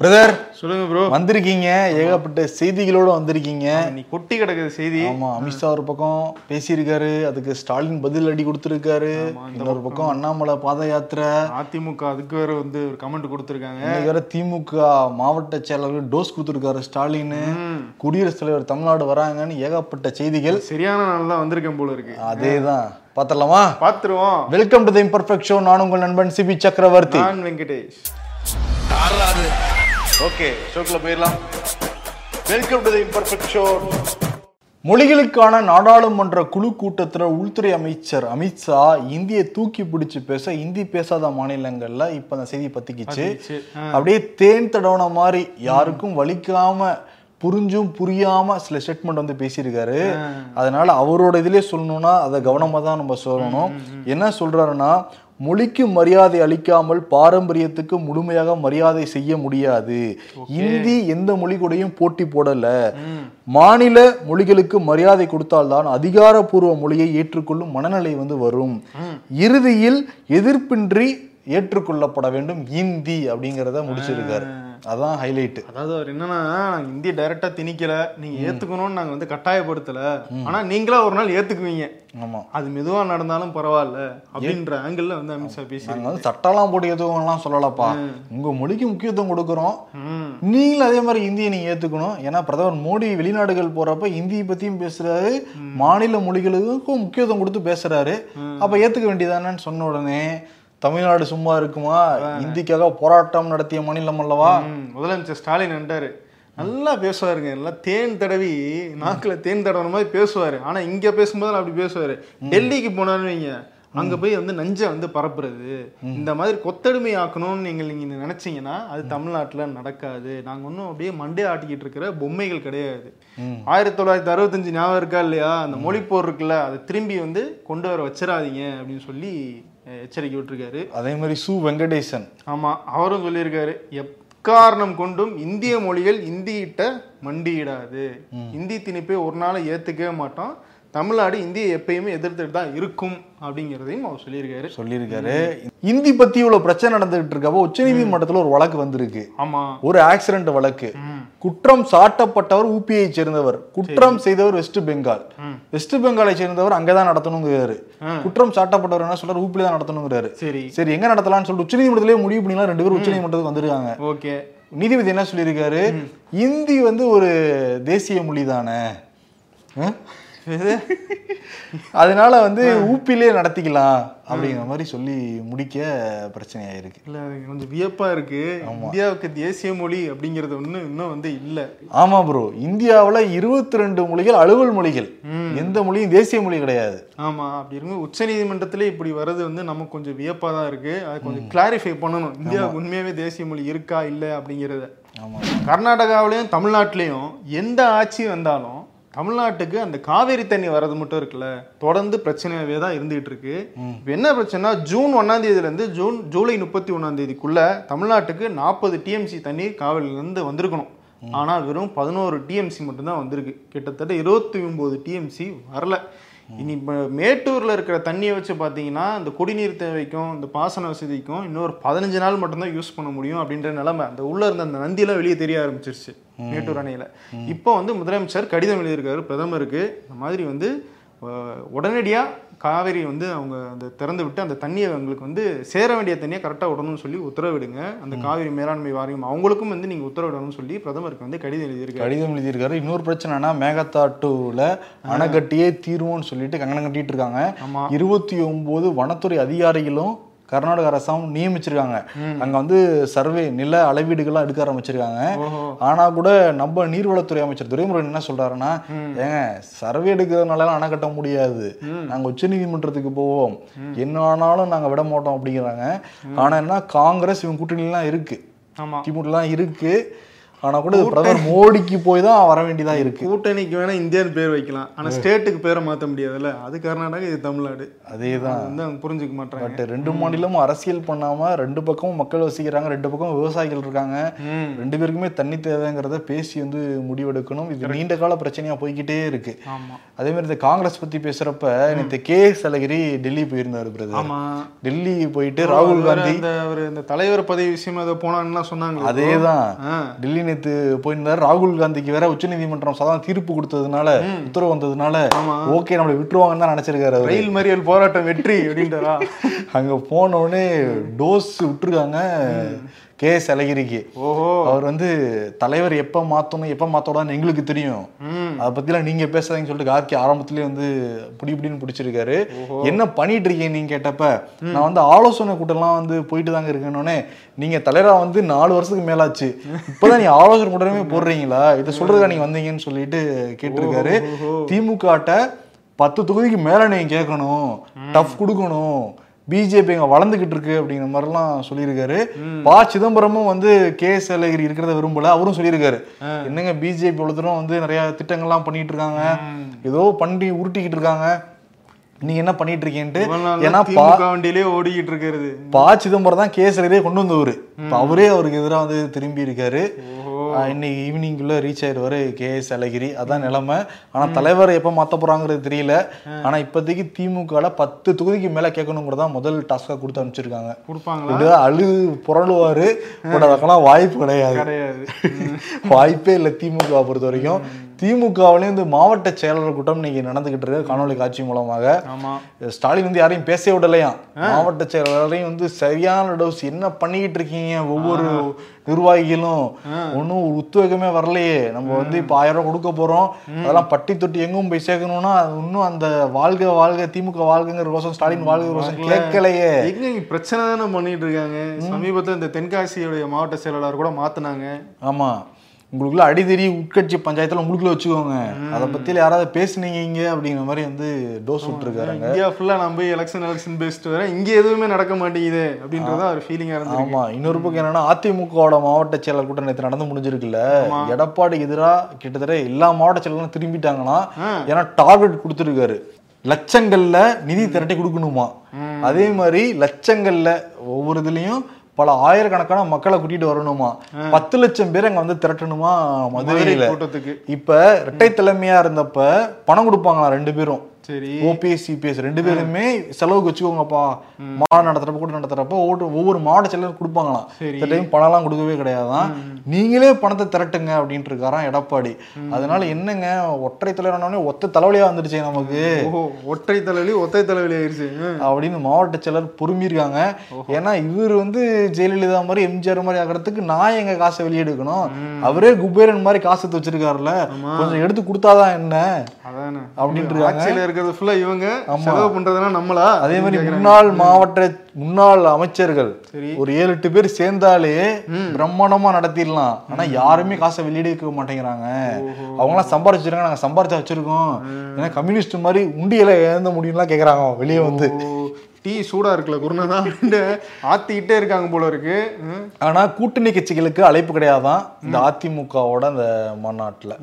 Brother சொல்லுங்க bro வந்திருக்கீங்க. ஏகப்பட்ட செய்திகளோட வந்திருக்கீங்க. நீ கொட்டி கிடக்குது செய்தி. ஆமா அமித்ஷா ஒரு பக்கம் பேசியிருக்காரு அதுக்கு ஸ்டாலின் பதில் அடி கொடுத்திருக்காரு. இன்னொரு பக்கம் அண்ணாமலை பாத யாத்திரை அதிமுக அதுக்கு வேற வந்து ஒரு கமெண்ட் கொடுத்துருக்காங்க. இன்னைக்கு வேற திமுக மாவட்ட செயலாளர் டோஸ் கொடுத்திருக்காரு ஸ்டாலின் குடியரசுத் தலைவர் தமிழ்நாடு வராங்கன்னு ஏகப்பட்ட செய்திகள். சரியான நாள் தான் வந்திருக்கேன் போல இருக்கு. அதேதான். பாத்திரலாமா பாத்துருவோம் welcome to the imperfect show நான் உங்கள் நண்பன் சிபி சக்கரவர்த்தி. நான் வெங்கடேஷ். ஓகே ஷோக்குள்ள போயிடலாம். Welcome to the imperfect show மொழிகளுக்கான நாடாளுமன்ற குழு கூட்டத்தில் உள்துறை அமைச்சர் அமித்ஷா இந்தியை தூக்கி பிடிச்சு பேச இந்தி பேசாத மாநிலங்கள்ல இப்ப அந்த செய்தி பத்திக்கிச்சு. அப்படியே தேன் தடவன மாதிரி யாருக்கும் வலிக்காம புரிஞ்சும் புரியாம சில ஸ்டேட்மெண்ட் வந்து பேசியிருக்காரு. அதனால அவரோட இதுலயே சொல்லணும்னா அதை கவனமா தான் நம்ம சொல்லணும். என்ன சொல்றாருன்னா மொழிக்கு மரியாதை அளிக்காமல் பாரம்பரியத்துக்கு முழுமையாக மரியாதை செய்ய முடியாது. இந்தி எந்த மொழி கூடயும் போட்டி போடல. மாநில மொழிகளுக்கு மரியாதை கொடுத்தால்தான் அதிகாரப்பூர்வ மொழியை ஏற்றுக்கொள்ளும் மனநிலை வந்து வரும். இறுதியில் எதிர்ப்பின்றி ஏற்றுக்கொள்ளப்பட வேண்டும் இந்தி அப்படிங்கிறத முடிச்சிருக்காரு. அதான் ஹைலைட் அதாவது அவர் என்னன்னா நாங்க இந்திய டைரக்டா திணிக்கல நீங்க ஏத்துக்கணும்னு நாங்க வந்து கட்டாயப்படுத்தல. ஆனா நீங்களா ஒரு நாள் ஏத்துக்குவீங்க. ஆமா. அது மெதுவா நடந்தாலும் பரவாயில்ல அப்படின்ற ஆங்கிள் வந்து அமித்ஷா பேசி வந்து சட்டம்லாம் போட்டு எதுவும் சொல்லலப்பா. உங்க மொழிக்கு முக்கியத்துவம் கொடுக்குறோம். நீங்களும் அதே மாதிரி இந்தியை நீங்க ஏத்துக்கணும். ஏன்னா பிரதமர் மோடி வெளிநாடுகள் போறப்ப இந்தியை பத்தியும் பேசுறாரு. மாநில மொழிகளுக்கும் முக்கியத்துவம் கொடுத்து பேசுறாரு. அப்ப ஏத்துக்க வேண்டியதானேன்னு சொன்ன உடனே தமிழ்நாடு சும்மா இருக்குமா? இந்திக்காக போராட்டம் நடத்திய மாநிலம் அல்லவா? முதலமைச்சர் ஸ்டாலின் நண்டாரு நல்லா பேசுவாருங்க நல்லா தேன் தடவி நாக்குல தேன் தடவுற மாதிரி பேசுவாரு. ஆனா இங்க பேசும்போது அப்படி பேசுவாரு. டெல்லிக்கு போனாருன்னு வைங்க அங்க போய் வந்து நஞ்சை வந்து பரப்புறது. இந்த மாதிரி கொத்தடிமை ஆக்கணும்னு நீங்க நீங்க நினைச்சீங்கன்னா அது தமிழ்நாட்டுல நடக்காது. நாங்க ஒன்றும் அப்படியே மண்டே ஆட்டிக்கிட்டு இருக்கிற பொம்மைகள் கிடையாது. ஆயிரத்தி தொள்ளாயிரத்தி அறுபத்தஞ்சு ஞாபகம் இருக்கா இல்லையா? அந்த மொழிப்போர் இருக்குல்ல அதை திரும்பி வந்து கொண்டு வர வச்சிடாதீங்க அப்படின்னு சொல்லி எச்சரிக்கை விட்டுருக்காரு. அதே மாதிரி சு வெங்கடேசன். ஆமா அவரும் சொல்லியிருக்காரு எக்காரணம் கொண்டும் இந்திய மொழிகள் இந்தியிட்ட மண்டியிடாது. இந்தி திணிப்பை ஒரு நாள் ஏத்துக்கவே மாட்டோம். தமிழ்நாடு இந்தியை எப்பயுமே எதிர்த்துட்டு தான் இருக்கும் அப்படிங்கிறதையும் அவர் சொல்லியிருக்காரு. சொல்லியிருக்காரு. இந்தி பத்தி இவ்வளவு பிரச்சனை நடந்துகிட்டு இருக்கப்போ உச்சநீதிமன்றத்துல ஒரு வழக்கு வந்திருக்கு. ஆமா. ஒரு ஆக்சிடென்ட் வழக்கு. குற்றம் சாட்டப்பட்டவர் ஊபியை சேர்ந்தவர். குற்றம் செய்தவர் வெஸ்ட் பெங்கால் வெஸ்ட் பெங்காலை சேர்ந்தவர் அங்கதான் நடத்தணுங்கிறாரு. குற்றம் சாட்டப்பட்டவர் என்ன சொல்றாரு? ஊப்பில தான் நடத்தணுங்கிறாரு. சரி. சரி எங்க நடத்தலாம்னு சொல்லிட்டு உச்சநீதிமன்றத்திலே முடிவு பண்ணிக்கலாம் ரெண்டு பேரும் உச்சநீதிமன்றத்துக்கு வந்திருக்காங்க. ஓகே. நீதிபதி என்ன சொல்லியிருக்காரு? இந்தி வந்து ஒரு தேசிய மொழி தானே? அதனால வந்து ஊப்பிலே நடத்திக்கலாம் அப்படிங்கிற மாதிரி சொல்லி முடிக்க பிரச்சனை ஆயிருக்கு இல்ல அது கொஞ்சம் வியப்பா இருக்கு. இந்தியாவுக்கு தேசிய மொழி அப்படிங்கிறது ஒண்ணு இன்னும் வந்து இல்ல. ஆமா ப்ரோ இந்தியாவுல இருபத்தி ரெண்டு மொழிகள் அலுவல் மொழிகள். எந்த மொழியும் தேசிய மொழி கிடையாது. ஆமா அப்படி இருக்கும் உச்ச நீதிமன்றத்திலே இப்படி வர்றது வந்து நமக்கு கொஞ்சம் வியப்பா தான் இருக்கு. அதை கொஞ்சம் கிளாரிஃபை பண்ணணும். இந்தியாவுக்கு உண்மையாவே தேசிய மொழி இருக்கா இல்ல அப்படிங்கிறத. ஆமா. கர்நாடகாவிலையும் தமிழ்நாட்டிலையும் எந்த ஆட்சி வந்தாலும் தமிழ்நாட்டுக்கு அந்த காவேரி தண்ணி வர்றது மட்டும் இருக்குல்ல தொடர்ந்து பிரச்சனையாவே தான் இருந்துகிட்டு இருக்கு இப்ப என்ன பிரச்சனைனா ஜூன் ஒன்னாம் தேதியில இருந்து ஜூன் ஜூலை முப்பத்தி ஒன்னாம் தேதிக்குள்ள தமிழ்நாட்டுக்கு நாற்பது டிஎம்சி தண்ணீர் காவிரியில இருந்து வந்திருக்கணும் ஆனால் வெறும் பதினோரு டிஎம்சி மட்டும்தான் வந்திருக்கு. கிட்டத்தட்ட இருபத்தி ஒன்பது டிஎம்சி வரல. இனி இப்போ மேட்டூர்ல இருக்கிற தண்ணியை வச்சு பார்த்தீங்கன்னா இந்த குடிநீர் தேவைக்கும் இந்த பாசன வசதிக்கும் இன்னொரு பதினஞ்சு நாள் மட்டும்தான் யூஸ் பண்ண முடியும் அப்படின்ற நிலைமை. அந்த உள்ள இருந்த அந்த நந்தியெல்லாம் வெளியே தெரிய ஆரம்பிச்சிருச்சு மேட்டூர் அணையில. இப்போ வந்து முதலமைச்சர் கடிதம் எழுதியிருக்காரு பிரதமருக்கு. இந்த மாதிரி வந்து அஹ், உடனடியா காவேரி வந்து அவங்க அந்த திறந்து விட்டு அந்த தண்ணியை அவங்களுக்கு வந்து சேர வேண்டிய தண்ணியை கரெக்டாக விடணும்னு சொல்லி உத்தரவிடுங்க. அந்த காவிரி மேலாண்மை வாரியம் அவங்களுக்கும் வந்து நீங்க உத்தரவிடணும்னு சொல்லி பிரதமருக்கு வந்து கடிதம் எழுதியிருக்காரு. கடிதம் எழுதியிருக்காரு. இன்னொரு பிரச்சனைனா மேகதாட்டுல அணை கட்டியே தீர்வோம்னு சொல்லிட்டு கங்கணம் கட்டிட்டு இருக்காங்க. இருபத்தி ஒன்பது வனத்துறை அதிகாரிகளும் கர்நாடக அரசாங்கம் நியமிச்சிருக்காங்க. அங்க வந்து சர்வே நில அளவீடுகள்லாம் எடுக்க ஆரம்பிச்சிருக்காங்க. ஆனா கூட நம்ம நீர்வளத்துறை அமைச்சர் துரைமுருகன் என்ன சொல்றாருன்னா ஏங்க சர்வே எடுக்கிறதுனால அணை கட்ட முடியாது. நாங்க உச்ச நீதிமன்றத்துக்கு போவோம் என்ன ஆனாலும் நாங்க விட மாட்டோம் அப்படிங்கிறாங்க. ஆனா என்ன காங்கிரஸ் இவங்க கூட்டணிலாம் இருக்கு. திமுகலாம் இருக்கு. ஆனா கூட பிரதமர் மோடிக்கு போய் தான் வர வேண்டியதா இருக்கு. கூட்டணிக்கு வேணா இந்தியான்னு பேர் வைக்கலாம். ஆனா ஸ்டேட்டுக்கு பேரை மாத்த முடியாதுல்ல? அது கர்நாடகா இது தமிழ்நாடு. அது வந்து அவங்க புரிஞ்சுக்க மாட்டாங்க பட் ரெண்டு மாநிலமும் அரசியல் பண்ணாம ரெண்டு பக்கமும் மக்கள் வசிக்கிறாங்க ரெண்டு பக்கம் விவசாயிகள் இருக்காங்க. ரெண்டு பேருக்குமே தண்ணி தேவைங்கிறத பேசி வந்து முடிவெடுக்கணும். இது நீண்ட கால பிரச்சனையா போய்கிட்டே இருக்கு. அதே மாதிரி இந்த காங்கிரஸ் பத்தி பேசுறப்ப நேற்று கே எஸ் அழகிரி டெல்லி போயிருந்தாரு பிரதர். டெல்லி போயிட்டு ராகுல் காந்தி இந்த தலைவர் பதவி விஷயமா ஏதோ போனான்னு சொன்னாங்க. அதேதான். ஆ. டெல்லி நேத்து போயிருந்தாரு. ராகுல் காந்திக்கு வேற உச்சநீதிமன்றம் சாதாரண தீர்ப்பு கொடுத்ததுனால உத்தரவு வந்ததுனால ஓகே நம்மளை விட்டுருவாங்கன்னு தான் நினைச்சிருக்காரு ரயில் மறியல் போராட்டம் வெற்றி அப்படின்றாரா? அங்க போன உடனே டோஸ் விட்டுருக்காங்க. கே. எஸ் அழகிரிக்கு ஓஹோ. அவர் வந்து தலைவர் எப்ப மாத்தணும் எப்ப மாத்தோடான்னு எங்களுக்கு தெரியும். அதை பத்திலாம் நீங்க பேசாதீங்கன்னு சொல்லிட்டு கார்கி ஆரம்பத்திலேயே வந்து புடி புடின்னு பிடிச்சிருக்காரு. என்ன பண்ணிட்டு இருக்கீங்க நீங்க கேட்டப்ப? நான் வந்து ஆலோசனை கூட்டம்லாம் வந்து போயிட்டு தாங்க இருக்கேன்னொடனே நீங்க தலைவரா வந்து நாலு வருஷத்துக்கு மேலாச்சு. இப்பதான் நீ ஆலோசனை கூட்டமே போடுறீங்களா? இதை சொல்றதுக்கா நீங்க வந்தீங்கன்னு சொல்லிட்டு கேட்டிருக்காரு. திமுகட்ட பத்து தொகுதிக்கு மேல நீங்க கேட்கணும். டஃப் கொடுக்கணும். பிஜேபி அங்க வளர்ந்துகிட்டு இருக்கு அப்படிங்கிற மாதிரிலாம் சொல்லியிருக்காரு. ப சிதம்பரமும் வந்து கே எஸ் அழகிரி இருக்கிறத விரும்பல. அவரும் சொல்லியிருக்காரு. என்னங்க பிஜேபி இவ்வளவு தூரம் வந்து நிறைய திட்டங்கள்லாம் பண்ணிட்டு இருக்காங்க? ஏதோ பண்ணி உருட்டிக்கிட்டு இருக்காங்க. நீங்க என்ன பண்ணிட்டு நாள் ஏன்னா வண்டியிலே ஓடிக்கிட்டு இருக்கிறது. ப சிதம்பரம் தான் கேஸ் கொண்டு வந்தவர். அவரே அவருக்கு எதிராக வந்து திரும்பி இருக்காரு. இன்னைக்கு ஈவினிங்குள்ள ரீச் ஆயிடுவாரு கே எஸ் அழகிரி. அதான் நிலைமை. ஆனா தலைவர் எப்ப மாத்த போறாங்கிறது தெரியல. ஆனா இப்போதைக்கு திமுகல பத்து தொகுதிக்கு மேல கேட்கணுங்கிறதா முதல் டாஸ்கா கொடுத்து அனுப்பிச்சிருக்காங்க. இப்படிதான் அழு புரளுவாரு. பட் அதுக்கெல்லாம் வாய்ப்பு கிடையாது. கிடையாது. வாய்ப்பே இல்லை திமுக பொறுத்த வரைக்கும் திமுகவிலேயும் இந்த மாவட்ட செயலாளர் கூட்டம் இன்னைக்கு நடந்துகிட்டு இருக்கு. காணொலி காட்சி மூலமாக. ஸ்டாலின் வந்து யாரையும் பேச விடலையாம். மாவட்ட செயலாளரையும் வந்து சரியான டோஸ் என்ன பண்ணிக்கிட்டு இருக்கீங்க? ஒவ்வொரு நிர்வாகிகளும். ஒன்றும் ஒரு உத்வேகமே வரலையே. நம்ம வந்து இப்போ ஆயிரம் ரூபாய் கொடுக்க போறோம். அதெல்லாம் பட்டி தொட்டி எங்கும் போய் சேர்க்கணும்னா அது இன்னும் அந்த வாழ்க வாழ்க திமுக வாழ்கங்கிற ரோசம் ஸ்டாலின் வாழ்க ரோசம் கேட்கலையே. எங்க பிரச்சனை தானே பண்ணிட்டு இருக்காங்க? சமீபத்துல இந்த தென்காசியுடைய மாவட்ட செயலாளர் கூட மாத்துனாங்க. ஆமா. உங்களுக்குள்ள அடிதடி உட்கட்சி பஞ்சாயத்துல உங்களுக்குள்ள வச்சுக்கோங்க. அதை பத்தியில யாராவது பேசுனீங்க அப்படிங்கிற மாதிரி வந்து டோஸ் விட்டுருக்காருங்க. இந்தியா ஃபுல்லா நம்ம போய் எலெக்ஷன் எலெக்ஷன் பேசிட்டு வரேன் இங்க எதுவுமே நடக்க மாட்டேங்குது அப்படின்றத ஒரு ஃபீலிங்கா இருந்தது ஆமா. இன்னொரு பக்கம் என்னன்னா அதிமுகவோட மாவட்ட செயலர் கூட்டம் நேற்று நடந்து முடிஞ்சிருக்குல்ல. எடப்பாடி எதிரா கிட்டத்தட்ட எல்லா மாவட்ட செயலரும் திரும்பிட்டாங்கன்னா ஏன்னா டார்கெட் கொடுத்துருக்காரு. லட்சங்கள்ல நிதி திரட்டி கொடுக்கணுமா? அதே மாதிரி லட்சங்கள்ல ஒவ்வொரு இதுலயும் பல ஆயிரக்கணக்கான மக்களை கூட்டிட்டு வரணுமா? பத்து லட்சம் பேர் அங்க வந்து திரட்டணுமா? மதுரை மதுரையில கூட்டத்துக்கு. இப்ப இரட்டை தலைமையா இருந்தப்ப பணம் கொடுப்பாங்களாம் ரெண்டு பேரும். சரி. ஓபிஎஸ் சிபிஎஸ் ரெண்டு பேருமே செலவுக்கு வச்சுக்கோங்கப்பா மாநாடு நடத்துறப்ப கூட நடத்துறப்ப ஒவ்வொரு ஒவ்வொரு மாவட்ட செயலர் கொடுப்பாங்களாம். இந்த டைம் பணம்லாம் கொடுக்கவே கிடையாதான். நீங்களே பணத்தை திரட்டுங்க அப்படின்ட்டு இருக்காராம் எடப்பாடி. அதனால என்னங்க ஒற்றை தலைவரானே ஒத்த தலைவலியா வந்துடுச்சு நமக்கு. ஒற்றை தலைவலி ஒற்றை தலைவலி ஆயிருச்சு. அப்படின்னு மாவட்ட செயலர் பொறுமிருக்காங்க. ஏன்னா இவர் வந்து ஜெயலலிதா மாதிரி எம்ஜிஆர் மாதிரி ஆகிறதுக்கு நான் எங்க காசை வெளியெடுக்கணும் அவரே குபேரன் மாதிரி காசு எடுத்து வச்சிருக்காருல்ல. கொஞ்சம் எடுத்து கொடுத்தாதான் என்ன? அதானே. அப்படின்ட்டு இருக்காங்க. இருக்கிறது ஃபுல்லா இவங்க செலவு பண்றதுனா நம்மளா? அதே மாதிரி முன்னாள் மாவட்ட முன்னாள் அமைச்சர்கள் சரி. ஒரு ஏழு எட்டு பேர் சேர்ந்தாலே பிரம்மாண்டமா நடத்திடலாம். ஆனா யாருமே காசை வெளியெடுக்க மாட்டேங்கிறாங்க. அவங்க எல்லாம் சம்பாரிச்சிருக்காங்க நாங்க சம்பாரிச்சா வச்சிருக்கோம். ஏன்னா கம்யூனிஸ்ட் மாதிரி உண்டியல ஏந்த முடியும்லாம் கேக்குறாங்க வெளியே வந்து. டீ சூடா இருக்குல்ல அப்படின்ட்டு ஆத்திக்கிட்டே இருக்காங்க போல இருக்கு. ம். ஆனா கூட்டணி கட்சிகளுக்கு அழைப்பு கிடையாதான் இந்த அதிமுகவோட அந்த மாநாட்டுல.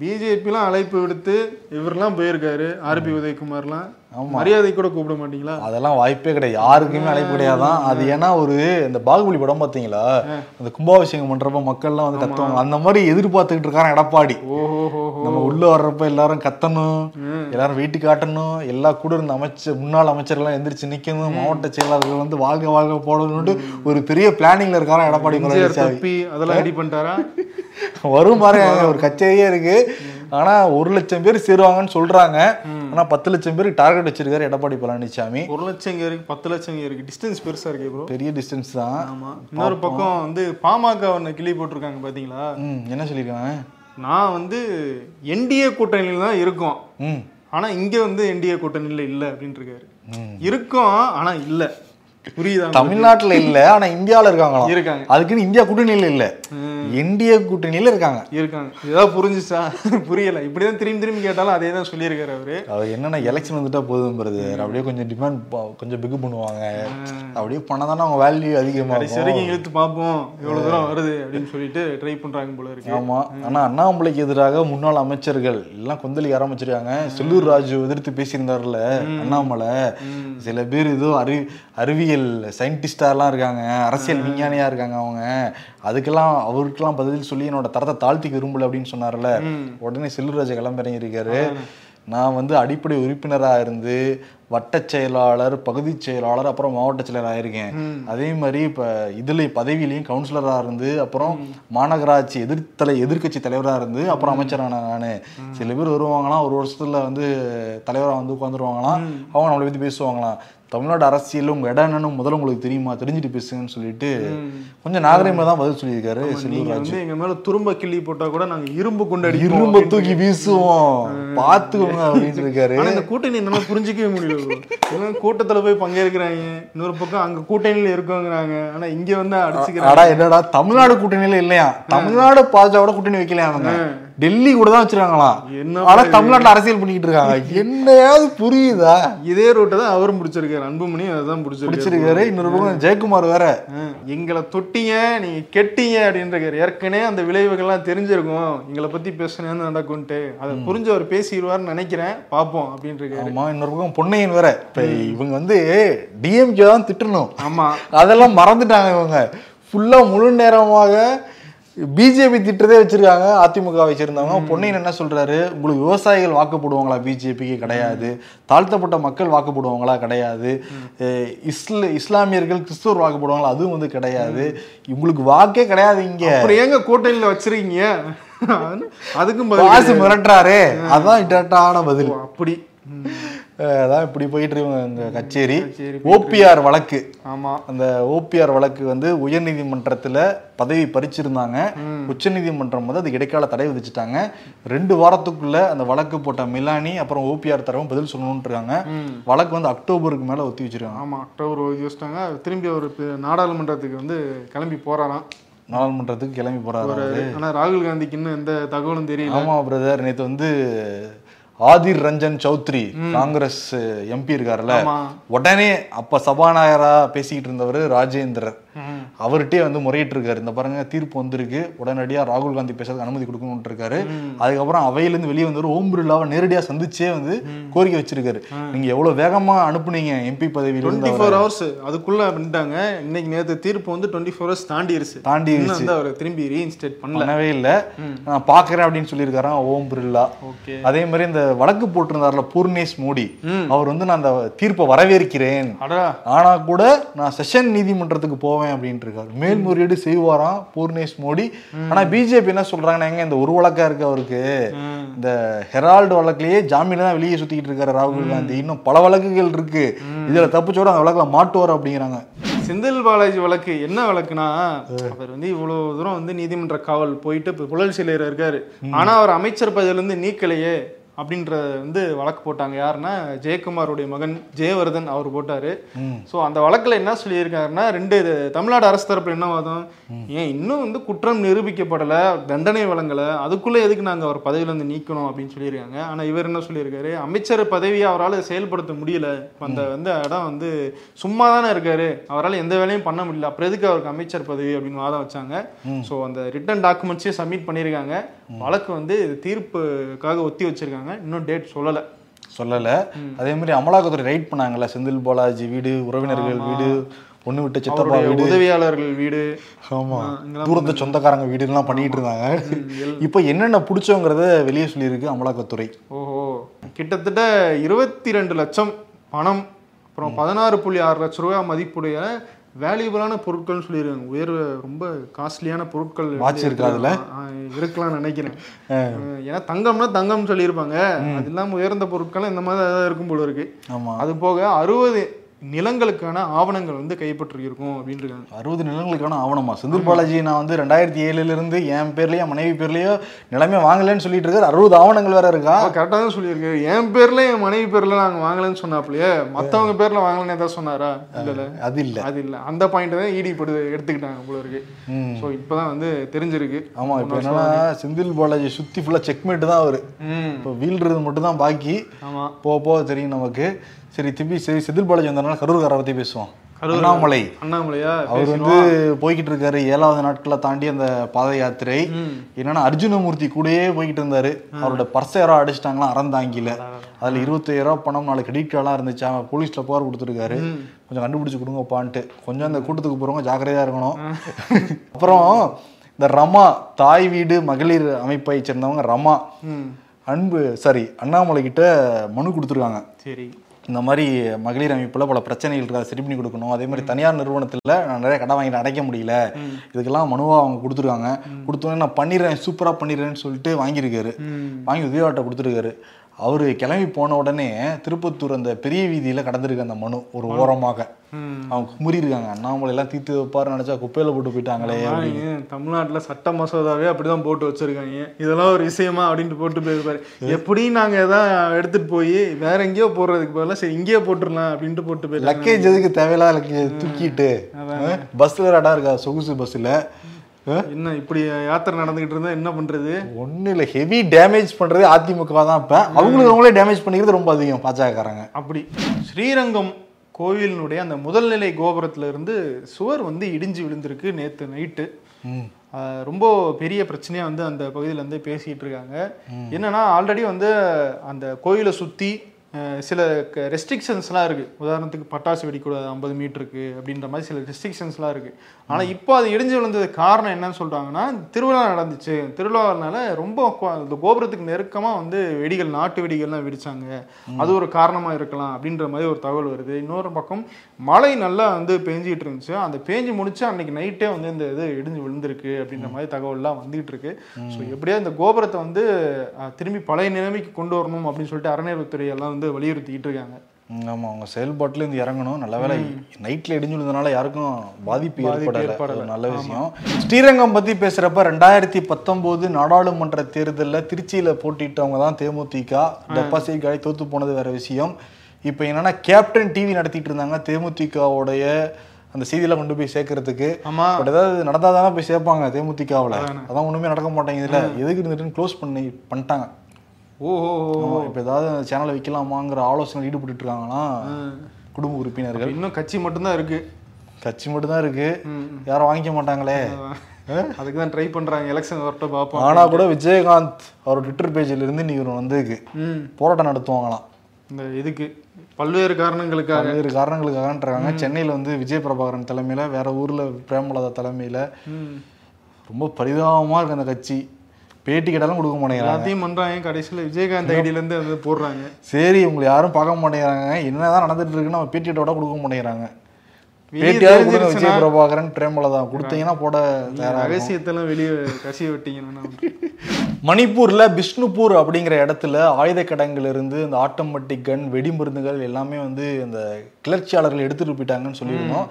பிஜேபிலாம் அழைப்பு விடுத்து இவரெல்லாம் போயிருக்காரு ஆர்பி உதயகுமார்லாம். மரியாதை கூட கூப்பிட மாட்டீங்களா? அதெல்லாம் வாய்ப்பே கிடையாது. யாருக்குமே அழைப்பு கிடையாதான். அது ஏன்னா ஒரு இந்த பாகுபலி படம் பாத்தீங்களா? அந்த கும்பாபிஷேகம் பண்றப்ப மக்கள்லாம் வந்து கத்துவாங்க. அந்த மாதிரி எதிர்பார்த்துக்கிட்டு இருக்காங்க எடப்பாடி. நம்ம உள்ள வர்றப்ப எல்லாரும் கத்தணும் எல்லாரும் வீட்டு காட்டணும் எல்லா கூட இருந்த அமைச்சர் முன்னாள் அமைச்சர்கள்லாம் எந்திரிச்சு நிக்கணும் மாவட்ட செயலாளர்கள் வந்து வாழ்க வாழ்க போடணும்னு ஒரு பெரிய பிளானிங்ல இருக்காரா எடப்பாடி அதெல்லாம் ரெடி பண்ணிட்டாரா? வரும் பாருங்க ஒரு கச்சேரியே இருக்கு. ஆனா ஒரு லட்சம் பேர் சேருவாங்கன்னு சொல்றாங்க. ஆனா பத்து லட்சம் பேருக்கு டார்கெட் வச்சிருக்காரு எடப்பாடி பழனிசாமி. ஒரு லட்சம் இங்க இருக்கு பத்து லட்சம் இங்க இருக்கு டிஸ்டன்ஸ் பெருசா இருக்கு ப்ரோ பெரிய டிஸ்டன்ஸ் தான். ஆமா. இன்னொரு பக்கம் வந்து பாமக ஒன்று கிளி போட்டிருக்காங்க பாத்தீங்களா? ம் என்ன சொல்லியிருக்காங்க? நான் வந்து என்டிஏ கூட்டணியில தான் இருக்கோம். ம். ஆனா இங்க வந்து என்டிஏ கூட்டணியில இல்ல அப்படின்ட்டு இருக்காரு. இருக்கோம் ஆனா இல்ல. புரியுதா தமிழ்நாட்டுல இல்ல ஆனா இந்தியாவுல இருக்காங்களாம் இருக்காங்க. அதுக்குன்னு இந்தியா கூட்டணியில இல்ல. இந்திய கூட்டணியில இருக்காங்க. இருக்காங்க. ஏதாவது புரிஞ்சுச்சா? புரியல. இப்படிதான் திரும்பி திரும்பி கேட்டாலும் அதே தான் சொல்லியிருக்காரு அவரு. அவர் என்னன்னா எலெக்ஷன் வந்துட்டா போதும் பிரதர் அப்படியே கொஞ்சம் டிமாண்ட் கொஞ்சம் பிக் பண்ணுவாங்க. அப்படியே பண்ணாதானே அவங்க வேல்யூ அதிகமாகும் வரைக்கும் இழுத்து பார்ப்போம். எவ்வளவு தூரம் வருது அப்படின்னு சொல்லிட்டு ட்ரை பண்றாங்க போல இருக்கு. ஆமா. ஆனா அண்ணாமலைக்கு எதிராக முன்னாள் அமைச்சர்கள் எல்லாம் கொந்தளிக்க ஆரம்பிச்சிருக்காங்க. செல்லூர் ராஜு எதிர்த்து பேசியிருந்தாருல அண்ணாமலை. சில பேர் ஏதோ அறி அறிவியல் சயின்டிஸ்டாலாம் இருக்காங்க அரசியல் விஞ்ஞானியா இருக்காங்க அவங்க. அதுக்கெல்லாம் அவருக்கெல்லாம் பதில் சொல்லி என்னோட தரத்தை தாழ்த்திக்க விரும்பல அப்படின்னு சொன்னார்ல. உடனே செல்லூர் ராஜு கிளம்பிறங்கி இருக்காரு நான் வந்து அடிப்படை உறுப்பினராக இருந்து வட்ட செயலாளர் பகுதி செயலாளர் அப்புறம் மாவட்ட செயலர் ஆயிருக்கேன். அதே மாதிரி இப்ப இதுல பதவியிலையும் கவுன்சிலரா இருந்து அப்புறம் மாநகராட்சி எதிர்த்தலை எதிர்க்கட்சி தலைவரா இருந்து அப்புறம் அமைச்சரான நானு. சில பேர் வருவாங்களாம் ஒரு வருஷத்துல வந்து தலைவரா வந்து உட்காந்துருவாங்களாம் அவங்க நம்மளை பத்தி பேசுவாங்களாம். தமிழ்நாடு அரசியல் உங்க இடம் என்னன்னு முதல்ல உங்களுக்கு தெரியுமா? தெரிஞ்சுட்டு பேசுங்கன்னு சொல்லிட்டு கொஞ்சம் நாகரிகமா தான் பதில் சொல்லியிருக்காரு செல்லூர் எங்க மேல துரும்ப கிள்ளி போட்டா கூட நாங்க இரும்பு கொண்டு அடிப்போம் இரும்ப தூக்கி வீசுவோம். பாத்துக்கோங்க அப்படின்னு இருக்காரு இந்த கூட்டணி என்னால புரிஞ்சிக்கவே முடியல. ஏன்னா கூட்டத்துல போய் பங்கேற்கிறாங்க. இன்னொரு பக்கம் அங்க கூட்டணியில இருக்கோங்கிறாங்க. ஆனா இங்க வந்து அடிச்சுக்கிறாங்க. அடா என்னடா தமிழ்நாடு கூட்டணியில இல்லையா? தமிழ்நாடு பாஜகவோட கூட்டணி வைக்கலையா அவங்க? டெல்லி கூட தான் வச்சிருக்காங்களாம் என்ன ஆனா தமிழ்நாட்டுல அரசியல் பண்ணிக்கிட்டு இருக்காங்க. என்னையாவது புரியுதா? இதே ரூட்டை தான் அவரும் பிடிச்சிருக்காரு. அன்புமணி அதான் பிடிச்சிருக்காரு. பிடிச்சிருக்காரு. இன்னொரு பக்கம் ஜெயக்குமார் வேற. எங்களை தொட்டீங்க நீங்க கெட்டீங்க அப்படின்றாரு. ஏற்கனவே அந்த விளைவுகள்லாம் தெரிஞ்சிருக்கும். எங்களை பத்தி பேசுனேன்னு நடக்கும்ட்டு. அதை புரிஞ்சு அவர் பேசிடுவார்னு நினைக்கிறேன். பார்ப்போம் அப்படின்றாரு. ஆமா இன்னொரு பக்கம் பொன்னையன் வேற. இப்ப இவங்க வந்து டிஎம்கே தான் திட்டணும். ஆமா. அதெல்லாம் மறந்துட்டாங்க இவங்க. ஃபுல்லா முழு நேரமாக பிஜேபி திட்டதே வச்சிருக்காங்க அதிமுக வச்சிருந்தவங்க பொன்னையன் என்ன சொல்றாரு? உங்களுக்கு விவசாயிகள் வாக்கு போடுவாங்களா பிஜேபிக்கு கிடையாது. தாழ்த்தப்பட்ட மக்கள் வாக்கு போடுவாங்களா கிடையாது இஸ்ல இஸ்லாமியர்கள் கிறிஸ்துவர் வாக்கு போடுவாங்களா அதுவும் வந்து கிடையாது. உங்களுக்கு வாக்கே கிடையாது இங்க. ஏங்க கூட்டணியில வச்சிருக்கீங்க? அதுக்கும் காசு மிரட்டுறாரு. அதான் டேட்டான பதில். அப்படி. அதான் இப்படி போயிட்டு இருக்கு இந்த கச்சேரி. ஓபிஆர் வழக்கு. ஆமா. அந்த ஓபிஆர் வழக்கு வந்து உயர்நீதிமன்றத்துல பதவி பறிச்சிருந்தாங்க. உச்சநீதிமன்றம் வந்து அதுக்கு இடைக்கால தடை விதிச்சிட்டாங்க. ரெண்டு வாரத்துக்குள்ள அந்த வழக்கு போட்ட மிலானி அப்புறம் ஓபிஆர் தரவும் பதில் சொல்லணும்னு இருக்காங்க வழக்கு வந்து அக்டோபருக்கு மேல ஒத்தி வச்சிருக்காங்க. ஆமா அக்டோபர் ஒதுக்கி வச்சிட்டாங்க. திரும்பி இப்ப நாடாளுமன்றத்துக்கு வந்து கிளம்பி போறாராம். நாடாளுமன்றத்துக்கு கிளம்பி போறாரு ஆனா ராகுல் காந்திக்கு இன்னும் எந்த தகவலும் தெரியல. ஆமா பிரதர். நேத்து வந்து ஆதிர் ரஞ்சன் சௌத்ரி காங்கிரஸ் எம்பி இருக்காருல்ல. உடனே அப்ப சபாநாயகரா பேசிக்கிட்டு இருந்தவர் ராஜேந்திரர் அவர்கிட்டயே வந்து முறையிட்டு இருக்காரு இந்த பாருங்க தீர்ப்பு வந்திருக்கு. உடனடியா ராகுல் காந்தி பேசுறதுக்கு அனுமதி கொடுக்கணும்னு இருக்காரு அதுக்கப்புறம் அவையிலிருந்து வெளியே வந்து ஓம் பிர்லாவை நேரடியா சந்திச்சே வந்து கோரிக்கை வச்சிருக்காரு. நீங்க எவ்வளவு வேகமா அனுப்புனீங்க எம்பி பதவியில டுவெண்ட்டி ஃபோர் ஹவர்ஸ் அதுக்குள்ள பண்ணிட்டாங்க இன்னைக்கு நேத்து தீர்ப்பு வந்து டுவெண்ட்டி ஃபோர் ஹவர்ஸ் தாண்டிருச்சு. தாண்டி இன்னும் வந்து அவர் திரும்பி ரீஇன்ஸ்டேட் பண்ணவே இல்ல. நான் பாக்குறேன் அப்படின்னு சொல்லியிருக்காராம் ஓம் பிர்லா. அதே மாதிரி இந்த வழக்கு போட்டிருந்தாருல பூர்ணேஷ் மோடி. அவர் வந்து நான் அந்த தீர்ப்பை வரவேற்கிறேன். ஆனா கூட நான் செஷன் நீதிமன்றத்துக்கு போவேன் அப்படின்ட்டு இருக்காரு மேல்முறையீடு செய்வாராம் பூர்ணேஷ் மோடி. ஆனா பிஜேபி என்ன சொல்றாங்கன்னா எங்க இந்த ஒரு வழக்கா இருக்கு அவருக்கு. இந்த ஹெரால்டு வழக்குலயே ஜாமீன் தான் வெளியே சுத்திக்கிட்டு இருக்காரு ராகுல் காந்தி. இன்னும் பல வழக்குகள் இருக்கு. இதுல தப்பிச்சோட அந்த வழக்குல மாட்டுவார் அப்படிங்கிறாங்க. செந்தில் பாலாஜி வழக்கு என்ன வழக்குனா அவர் வந்து இவ்வளவு தூரம் வந்து நீதிமன்ற காவல் போயிட்டு புழல் சிலையில இருக்காரு. ஆனா அவர் அமைச்சர் பதவியில இருந்து நீக்கலையே. அப்படின்ற வந்து வழக்கு போட்டாங்க. யாருன்னா ஜெயக்குமாருடைய மகன் ஜெயவர்தன் அவர் போட்டாரு. ஸோ அந்த வழக்குல என்ன சொல்லியிருக்காருன்னா ரெண்டு இது தமிழ்நாடு அரசு தரப்புல என்ன வாதம்? ஏன் இன்னும் வந்து குற்றம் நிரூபிக்கப்படல தண்டனை வழங்கல அதுக்குள்ள எதுக்கு நாங்க அவர் பதவியில இருந்து நீக்கணும் அப்படின்னு சொல்லியிருக்காங்க. ஆனா இவர் என்ன சொல்லியிருக்காரு? அமைச்சர் பதவியை அவரால் செயல்படுத்த முடியல. அந்த வந்து இடம் வந்து சும்மா தானே இருக்காரு. அவரால் எந்த வேலையும் பண்ண முடியல. அப்புறம் எதுக்கு அவருக்கு அமைச்சர் பதவி அப்படின்னு வாதம் வச்சாங்க. ஸோ அந்த ரிட்டன் டாக்குமெண்ட்ஸே சப்மிட் பண்ணியிருக்காங்க. வழக்கு வந்து தீர்ப்புக்காக ஒத்தி வச்சிருக்காங்க. இன்னும் டேட் சொல்லலை. சொல்லல. அதே மாதிரி அமலாக்கத்துறை ரைட் பண்ணாங்கல்ல செந்தில் பாலாஜி வீடு உறவினர்கள் வீடு ஒண்ணு விட்ட சித்தப்பா வீடு. உதவியாளர்கள் வீடு. ஆமா. தூரத்து சொந்தக்காரங்க வீடு எல்லாம் பண்ணிட்டு இருந்தாங்க. இப்போ என்னென்ன பிடிச்சோங்கிறத வெளியே சொல்லியிருக்கு அமலாக்கத்துறை. ஓஹோ. கிட்டத்தட்ட இருபத்தி ரெண்டு லட்சம் பணம் அப்புறம் பதினாறு புள்ளி ஆறு லட்ச ரூபாய் மதிப்புடைய வேல்யூபிளான பொருட்கள்னு சொல்லியிருக்காங்க உயர் ரொம்ப காஸ்ட்லியான பொருட்கள் Watch இருக்கா அதுல? ஆ, இருக்கலாம்னு நினைக்கிறேன். ஏன்னா தங்கம்னா தங்கம் சொல்லியிருப்பாங்க. அது இல்லாம உயர்ந்த பொருட்கள் இந்த மாதிரி ஏதாவது இருக்கும் போல இருக்கு. அது போக அறுபது நிலங்களுக்கான ஆவணங்கள் வந்து கைப்பற்றியிருக்கோம் இருக்காங்க அறுபது நிலங்களுக்கான ஆவணமா? செந்தில் பாலாஜி நான் வந்து ரெண்டாயிரத்தி ஏழுல இருந்து என் பேர்லயோ மனைவி பேர்லயோ நிலமே வாங்கலைன்னு சொல்லிட்டு இருக்காரு. அறுபது ஆவணங்கள் வேற இருக்கா? கரெக்டாக தான் சொல்லியிருக்காரு. என் பேர்ல என் மனைவி பேர்ல நாங்க வாங்கலன்னு சொன்னாப்லையே மத்தவங்க பேர்ல வாங்கலன்னு ஏதாவது சொன்னாரா? இல்ல அது இல்ல. அது இல்ல. அந்த பாயிண்ட் தான் ஈடி படு எடுத்துக்கிட்டாங்க போல இருக்கு. ஸோ இப்பதான் வந்து தெரிஞ்சிருக்கு. ஆமா இப்போ என்னன்னா செந்தில் பாலாஜி சுத்தி ஃபுல்லா செக்மேட் தான் அவரு. இப்போ வீழ்றது மட்டும் தான் பாக்கி. ஆமா. போக போக தெரியும் நமக்கு. சரி திருப்பி சரி செந்தில் பாலாஜி வந்தனால கரூர்காரை பத்தி பேசுவோம். அண்ணாமலை. அண்ணாமலையா? அவர் வந்து போய்கிட்டு இருக்காரு ஏழாவது நாட்களை தாண்டி அந்த பாத யாத்திரை. என்னன்னா அர்ஜுனமூர்த்தி கூடயே போய்கிட்டு இருந்தாரு அவரோட பர்ஸை யாரோ அடிச்சிட்டாங்களா அறந்தாங்கில அதுல இருபத்தாயிரம் ரூபாய் பணம் நாலு கிரெடிட் கார்டெலாம் இருந்துச்சு. அவன் போலீஸ்ல புகார் கொடுத்துருக்காரு. கொஞ்சம் கண்டுபிடிச்சு கொடுங்கப்பான்ட்டு. கொஞ்சம் அந்த கூட்டத்துக்கு போறவங்க ஜாக்கிரதையா இருக்கணும். அப்புறம் இந்த ரமா தாய் வீடு மகளிர் அமைப்பை சேர்ந்தவங்க ரமா. அன்பு சாரி அண்ணாமலை கிட்ட மனு கொடுத்துருக்காங்க. சரி. இந்த மாதிரி மகளிர் அமைப்புல பல பிரச்சனைகள் இருக்கு. அதை சரி பண்ணி கொடுக்கணும். அதே மாதிரி தனியார் நிறுவனத்துல நான் நிறைய கடன் வாங்கிட்டு அடைக்க முடியல. இதுக்கெல்லாம் மனுவா அவங்க கொடுத்துருக்காங்க. கொடுத்தோன்னே நான் பண்ணிடுறேன் சூப்பரா பண்ணிடுறேன்னு சொல்லிட்டு வாங்கியிருக்காரு. வாங்கி உதவியாட்ட கொடுத்துருக்காரு. அவரு கிளம்பி போன உடனே திருப்பத்தூர் அந்த பெரிய வீதியில கடந்திருக்கு அந்த மனு ஒரு ஓரமாக. அவங்க குமுறி இருக்காங்க அண்ணாமலை எல்லாம் தீர்த்து வைப்பாரு நினைச்சா குப்பையில போட்டு போயிட்டாங்களே தமிழ்நாட்டுல சட்ட மசோதாவே அப்படிதான் போட்டு வச்சிருக்காங்க. இதெல்லாம் ஒரு விஷயமா அப்படின்ட்டு போட்டு போயிருப்பாரு. எப்படி நாங்க எதாவது எடுத்துட்டு போய் வேற எங்கேயோ போடுறதுக்கு பதிலா சரி இங்கேயே போட்டுடலாம் அப்படின்ட்டு போட்டு போயிருக்காங்க. லக்கேஜ் எதுக்கு தேவையில்லாத லக்கேஜ் தூக்கிட்டு பஸ்ல வேற இடம் இருக்கா சொகுசு பஸ்ல? என்ன இப்படி யாத்திரை நடந்துகிட்டு இருந்தா என்ன பண்றது? ஒன்றும் இல்லை ஹெவி டேமேஜ் பண்ணுறது அதிமுக தான் இப்போ. அவங்களுக்கு அவங்களே டேமேஜ் பண்ணிக்கிறது ரொம்ப அதிகம் பாஜகக்காரங்க அப்படி. ஸ்ரீரங்கம் கோவிலினுடைய அந்த முதல் நிலை கோபுரத்துல இருந்து சுவர் வந்து இடிஞ்சு விழுந்திருக்கு நேத்து நைட்டு. ரொம்ப பெரிய பிரச்சனையா வந்து அந்த பகுதியில் வந்து பேசிட்டு இருக்காங்க. என்னன்னா ஆல்ரெடி வந்து அந்த கோயிலை சுத்தி அஹ், சில ரெஸ்ட்ரிக்ஷன்ஸ்லாம் இருக்கு. உதாரணத்துக்கு பட்டாசு வெடிக்கூடாது ஐம்பது மீட்டருக்கு அப்படின்ற மாதிரி சில ரெஸ்ட்ரிக்ஷன்ஸ்லாம் இருக்கு. ஆனா இப்போ அது இடிஞ்சு விழுந்தது காரணம் என்னன்னு சொல்றாங்கன்னா திருவிழா நடந்துச்சு. திருவிழானால ரொம்ப அந்த கோபுரத்துக்கு நெருக்கமா வந்து வெடிகள் நாட்டு வெடிகள்லாம் வெடிச்சாங்க. அது ஒரு காரணமா இருக்கலாம் அப்படின்ற மாதிரி ஒரு தகவல் வருது. இன்னொரு பக்கம் மழை நல்லா வந்து பேஞ்சிட்டு இருந்துச்சு. அந்த பேஞ்சு முடிச்சு அன்னைக்கு நைட்டே வந்து இந்த இது இடிஞ்சு விழுந்திருக்கு அப்படின்ற மாதிரி தகவல்லாம் வந்துகிட்டு இருக்கு. ஸோ எப்படியா இந்த கோபுரத்தை வந்து திரும்பி பழைய நிலைமைக்கு கொண்டு வரணும் அப்படின்னு சொல்லிட்டு அறநிலையத்துறை எல்லாம் வந்து வலியுறுத்திக்கிட்டு இருக்காங்க. ஆமா அவங்க செயல்பாட்டுல இருந்து இறங்கணும். நல்ல வேலை நைட்ல இடிஞ்சு விழுந்தனால யாருக்கும் பாதிப்பு ஏற்படலை. நல்ல விஷயம். ஸ்ரீரங்கம் பத்தி பேசுறப்ப ரெண்டாயிரத்தி பத்தொன்பது நாடாளுமன்ற தேர்தல்ல திருச்சியில போட்டிட்டவங்க தான் தேமுதிக. டெபாசிட் காலி தோத்து போனது வேற விஷயம். இப்போ என்னன்னா கேப்டன் டிவி நடத்திட்டு இருந்தாங்க தேமுதிகவுடைய அந்த செய்தியெல்லாம் கொண்டு போய் சேர்க்கறதுக்கு. ஆமா. பட் ஏதாவது நடந்தாதானே போய் சேர்ப்பாங்க தேமுதிகவில். அதான். ஒண்ணுமே நடக்க மாட்டேங்குதுல. எதுக்கு இருந்துட்டு க்ளோஸ் பண்ணி பண்ணிட்டாங்க. ஓஹோ இப்ப ஏதாவது சேனலை வைக்கலாமாங்கிற ஆலோசனை ஈடுபட்டு இருக்காங்கன்னா குடும்ப உறுப்பினர்கள். இன்னும் கட்சி மட்டும்தான் இருக்கு. கட்சி மட்டும்தான் இருக்கு. யாரும் வாங்கிக்க மாட்டாங்களே? அதுக்கு தான் ட்ரை பண்றாங்க. எலெக்ஷன் வரட்டும் பார்ப்போம். ஆனா கூட விஜயகாந்த் அவர் ட்விட்டர் பேஜ்ல இருந்து இன்னைக்கு ஒரு வந்து ம். போராட்டம் நடத்துவாங்களாம். இந்த இதுக்கு பல்வேறு காரணங்களுக்காக. பல்வேறு காரணங்களுக்காகன்றாங்க. சென்னையில வந்து விஜய் பிரபாகரன் தலைமையில வேற ஊர்ல பிரேமலதா தலைமையில. ரொம்ப பரிதாபமா இருக்கு அந்த கட்சி. பேட்டி கேட்டாலும் கொடுக்க மாட்டேங்கிறாங்க. எல்லாத்தையும் பண்றாங்க. கடைசியில விஜயகாந்த் ஐடியில இருந்து அது போடுறாங்க. சரி உங்களை யாரும் பார்க்க மாட்டேங்கிறாங்க. என்னதான் நடந்துட்டு இருக்குன்னு நம்ம விட கொடுக்க மாட்டேங்கிறாங்க. பேட்டியாவது கொடுங்க விஜய் பிரபாகரன் பிரேமலதா கொடுத்தீங்கன்னா போட ரகசியத்தெல்லாம் வெளியே கசிய விட்டீங்கன்னா மணிப்பூர்ல பிஷ்ணுபூர் அப்படிங்கிற இடத்துல ஆயுத கிடங்குல இருந்து இந்த ஆட்டோமேட்டிக் கன் வெடிமருந்துகள் எல்லாமே வந்து இந்த கிளர்ச்சியாளர்கள் எடுத்துட்டு போயிட்டாங்கன்னு சொல்லியிருந்தோம்.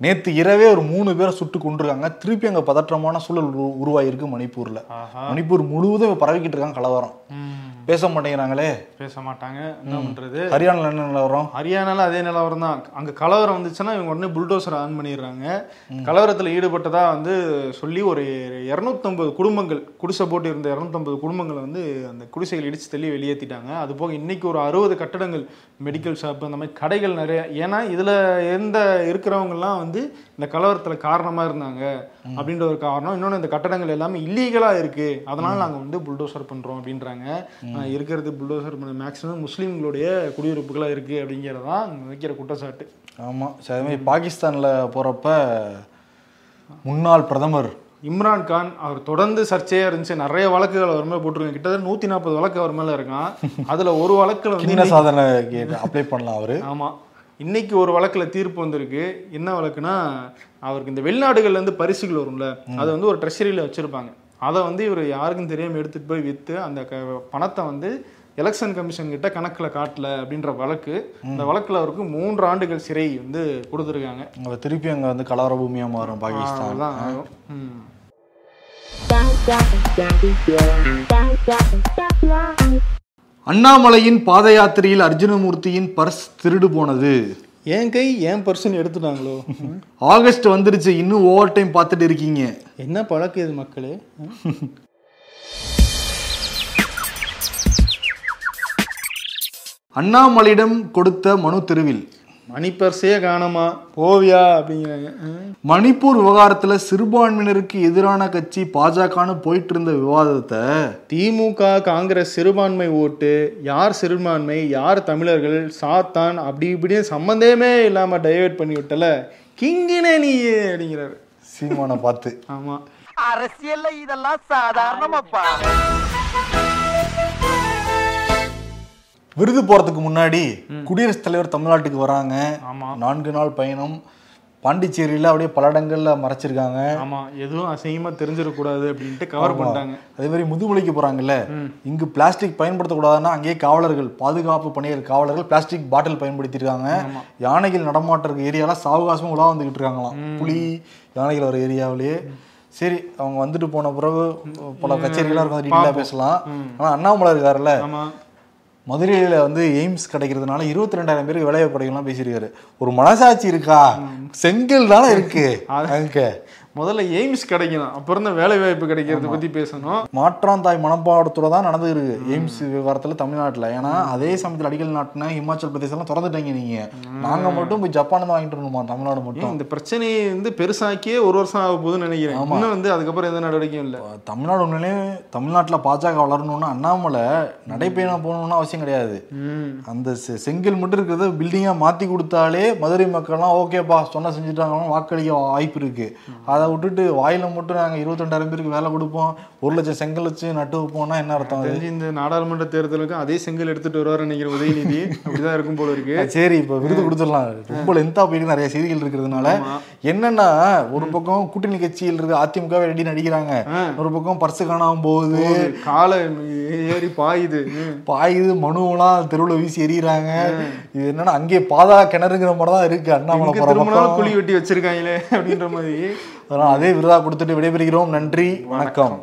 நேத்து இரவே ஒரு மூணு பேரை சுட்டு கொண்டிருக்காங்க திருப்பி அங்க பதற்றமான சூழல் உரு- உருவாயிருக்கு மணிப்பூர்ல. மணிப்பூர் முழுவதும் பரவிக்கிட்டு இருக்காங்க கலவரம். பேச மாட்டேங்கிறாங்களே. பேச மாட்டாங்க. என்ன பண்றது? ஹரியானால என்ன நிலவரம்? ஹரியானால அதே நிலவரம் தான். அங்க கலவரம் வந்துச்சுன்னா இவங்க உடனே புல்டோசர் ஆன் பண்ணிடுறாங்க. கலவரத்துல ஈடுபட்டதா வந்து சொல்லி ஒரு இரநூத்தம்பது குடும்பங்கள் குடிசை போட்டு இருந்த இரநூத்தம்பது குடும்பங்களை வந்து அந்த குடிசைகள் இடிச்சு தள்ளி வெளியேற்றிட்டாங்க அது போக இன்னைக்கு ஒரு அறுபது கட்டடங்கள் மெடிக்கல் ஷாப் அந்த மாதிரி கடைகள் நிறைய. ஏன்னா இதுல இருந்த இருக்கிறவங்கலாம் வந்து இந்த கலவரத்துல காரணமா இருந்தாங்க அப்படின்ற ஒரு காரணம். இன்னொன்று இந்த கட்டடங்கள் எல்லாமே இல்லீகலா இருக்கு. அதனால நாங்க வந்து புல்டோசர் பண்றோம் அப்படின்றாங்க. இருக்கிறது புல்டோசர் மேக்ஸிமம் முஸ்லீம்களுடைய குடியிருப்புகளா இருக்கு அப்படிங்கிறது தான் வைக்கிற குற்றச்சாட்டு. ஆமா. சரி அதே மாதிரி பாகிஸ்தான்ல போறப்ப முன்னாள் பிரதமர் இம்ரான் கான் அவர் தொடர்ந்து சர்ச்சையா இருந்துச்சு. நிறைய வழக்குகள் அவர் மேல போட்டிருக்காங்க. கிட்டத்தட்ட நூத்தி நாற்பது வழக்கு அவர் மேல இருக்கான். அதுல ஒரு வழக்குல வந்து சாதனை அப்ளை பண்ணலாம் அவரு. ஆமா. இன்னைக்கு ஒரு வழக்குல தீர்ப்பு வந்திருக்கு என்ன வழக்குனா அவருக்கு இந்த வெளிநாடுகள்ல இருந்து பரிசுகள் வரும்ல அதை வந்து ஒரு ட்ரெஷரியில வச்சிருப்பாங்க அதை வந்து இவர் யாருக்கும் தெரியாம எடுத்துட்டு போய் வித்து அந்த க- பணத்தை வந்து எலெக்ஷன் கமிஷன் கிட்ட கணக்குல காட்டல அப்படின்ற வழக்கு இந்த வழக்குல அவருக்கு மூன்று ஆண்டுகள் சிறை வந்து கொடுத்துருக்காங்க அங்க திருப்பி அங்க வந்து கலவர பூமியா மாறும் பாகிஸ்தான் அதான் ஆகும். அண்ணாமலையின் பாத யாத்திரையில் அர்ஜுனமூர்த்தியின் பர்ஸ் திருடு போனது என் கை என் பர்சன் எடுத்துட்டாங்களோ. ஆகஸ்ட் வந்துருச்சு இன்னும் ஓவர் டைம் பார்த்துட்டு இருக்கீங்க என்ன பழக்கம் இது மக்களே. அண்ணாமலையிடம் கொடுத்த மனு தெருவில் மணி பர்ஸே காணோமா? போவியா? அப்படிங்கிறாங்க. மணிப்பூர் விவகாரத்துல சிறுபான்மையினருக்கு எதிரான கட்சி பாஜகன்னு போயிட்டு இருந்த விவாதத்தை திமுக காங்கிரஸ் சிறுபான்மை ஓட்டு யார் சிறுபான்மை யார் தமிழர்கள் சாத்தான் அப்படி இப்படின்னு சம்மந்தமே இல்லாம டைவர்ட் பண்ணி விட்டல. கிங்கினே நீ அப்படிங்கிறாரு. சீமானை பார்த்து. ஆமா. அரசியல்ல இதெல்லாம் சாதாரணமாப்பா. விருது போறதுக்கு முன்னாடி குடியரசுத் தலைவர் தமிழ்நாட்டுக்கு வராங்க. நான்கு நாள் பயணம். பாண்டிச்சேரியில அப்படியே பல இடங்கள்ல மறைச்சிருக்காங்க. ஆமா. எதுவும் அசிங்கமா தெரிஞ்சிடக்கூடாது அப்படின்ட்டு கவர் பண்ணிட்டாங்க. அதே மாதிரி முதுமலைக்கு போறாங்கல்ல. இங்கு பிளாஸ்டிக் பயன்படுத்தக்கூடாதுன்னா அங்கேயே காவலர்கள் பாதுகாப்பு பணியர் காவலர்கள் பிளாஸ்டிக் பாட்டில் பயன்படுத்தியிருக்காங்க யானைகள் நடமாட்ட இருக்க ஏரியால சாவகாசமா உலா வந்துகிட்டு இருக்காங்களாம். புலி யானைகள் வர ஏரியாவிலேயே. சரி அவங்க வந்துட்டு போன பிறகு பல கச்சேரிகளாக இருக்கும் டீட்டெயிலாக பேசலாம். ஆனா அண்ணாமலை இருக்காருல்ல. மதுரையில வந்து எய்ம்ஸ் கிடைக்கிறதுனால இருபத்தி ரெண்டாயிரம் பேருக்கு வேலைவாய்ப்பு கிடைக்கலாம் பேசியிருக்காரு. ஒரு மனசாட்சி இருக்கா? செங்கல் தானே இருக்கு. அங்க. முதல்ல எய்ம்ஸ் கிடைக்கணும். அப்புறம் தான் வேலை வாய்ப்பு கிடைக்கிறத பத்தி பேசணும். மாற்றாந்தாய் மனப்பாடத்தோட தான் நடந்துருக்கு எய்ம்ஸ் விவகாரத்துல தமிழ்நாட்டுல. ஏன்னா அதே சமயத்துல அடிக்கல் நாட்டுனா இமாச்சல் பிரதேசம் திறந்துட்டீங்க நீங்க. நாங்க மட்டும் போய் ஜப்பான் தான் வாங்கிட்டு வரணுமா? தமிழ்நாடு மட்டும். இந்த பிரச்சனையை வந்து பெருசாக்கியே ஒரு வருஷம் ஆக போகுதுன்னு நினைக்கிறேன். இன்னும் வந்து அதுக்கப்புறம் எந்த நடவடிக்கையும் இல்லை. தமிழ்நாடு உண்மையிலே தமிழ்நாட்டுல பாஜக வளரணும்னா அண்ணாமலை நடைப்பயணம் போகணும்னு அவசியம் கிடையாது. அந்த செங்கல் மட்டும் இருக்கிறத பில்டிங்கா மாத்தி கொடுத்தாலே மதுரை மக்கள்லாம் ஓகேப்பா சொன்னா செஞ்சுட்டாங்கன்னா வாக்களிக்க வாய்ப்பு இருக்கு. அதை விட்டுட்டு வாயில மட்டும் நாங்க இருபத்தி ரெண்டாயிரம் பேருக்கு வேலை கொடுப்போம். ஒரு லட்சம் செங்கல் வச்சு நட்டு வைப்போம்னா என்ன அர்த்தம் அது? தெரிஞ்சு இந்த நாடாளுமன்ற தேர்தலுக்கு அதே செங்கல் எடுத்துட்டு வருவாரு நினைக்கிற உதயநிதி. அப்படிதான் இருக்கும் போல இருக்கு. சரி இப்ப விருது கொடுத்துடலாம். ரொம்ப லென்த்தா போயிட்டு நிறைய செய்திகள் இருக்கிறதுனால. என்னன்னா ஒரு பக்கம் கூட்டணி கட்சியில் இருக்க அதிமுக ரெடி நடிக்கிறாங்க. ஒரு பக்கம் பர்சு காணாம போகுது. காலை ஏறி பாயுது. பாயுது மனுவெல்லாம் தெருவுல வீசி எறிகிறாங்க இது என்னன்னா அங்கே பாதா கிணறுங்கிற மாதிரி தான் இருக்கு. அண்ணாமலை குழி வெட்டி வச்சிருக்காங்களே அப்படின்ற மாதிரி. அதனால் அதே விருதா கொடுத்துட்டு விடைபெறுகிறோம். நன்றி. வணக்கம்.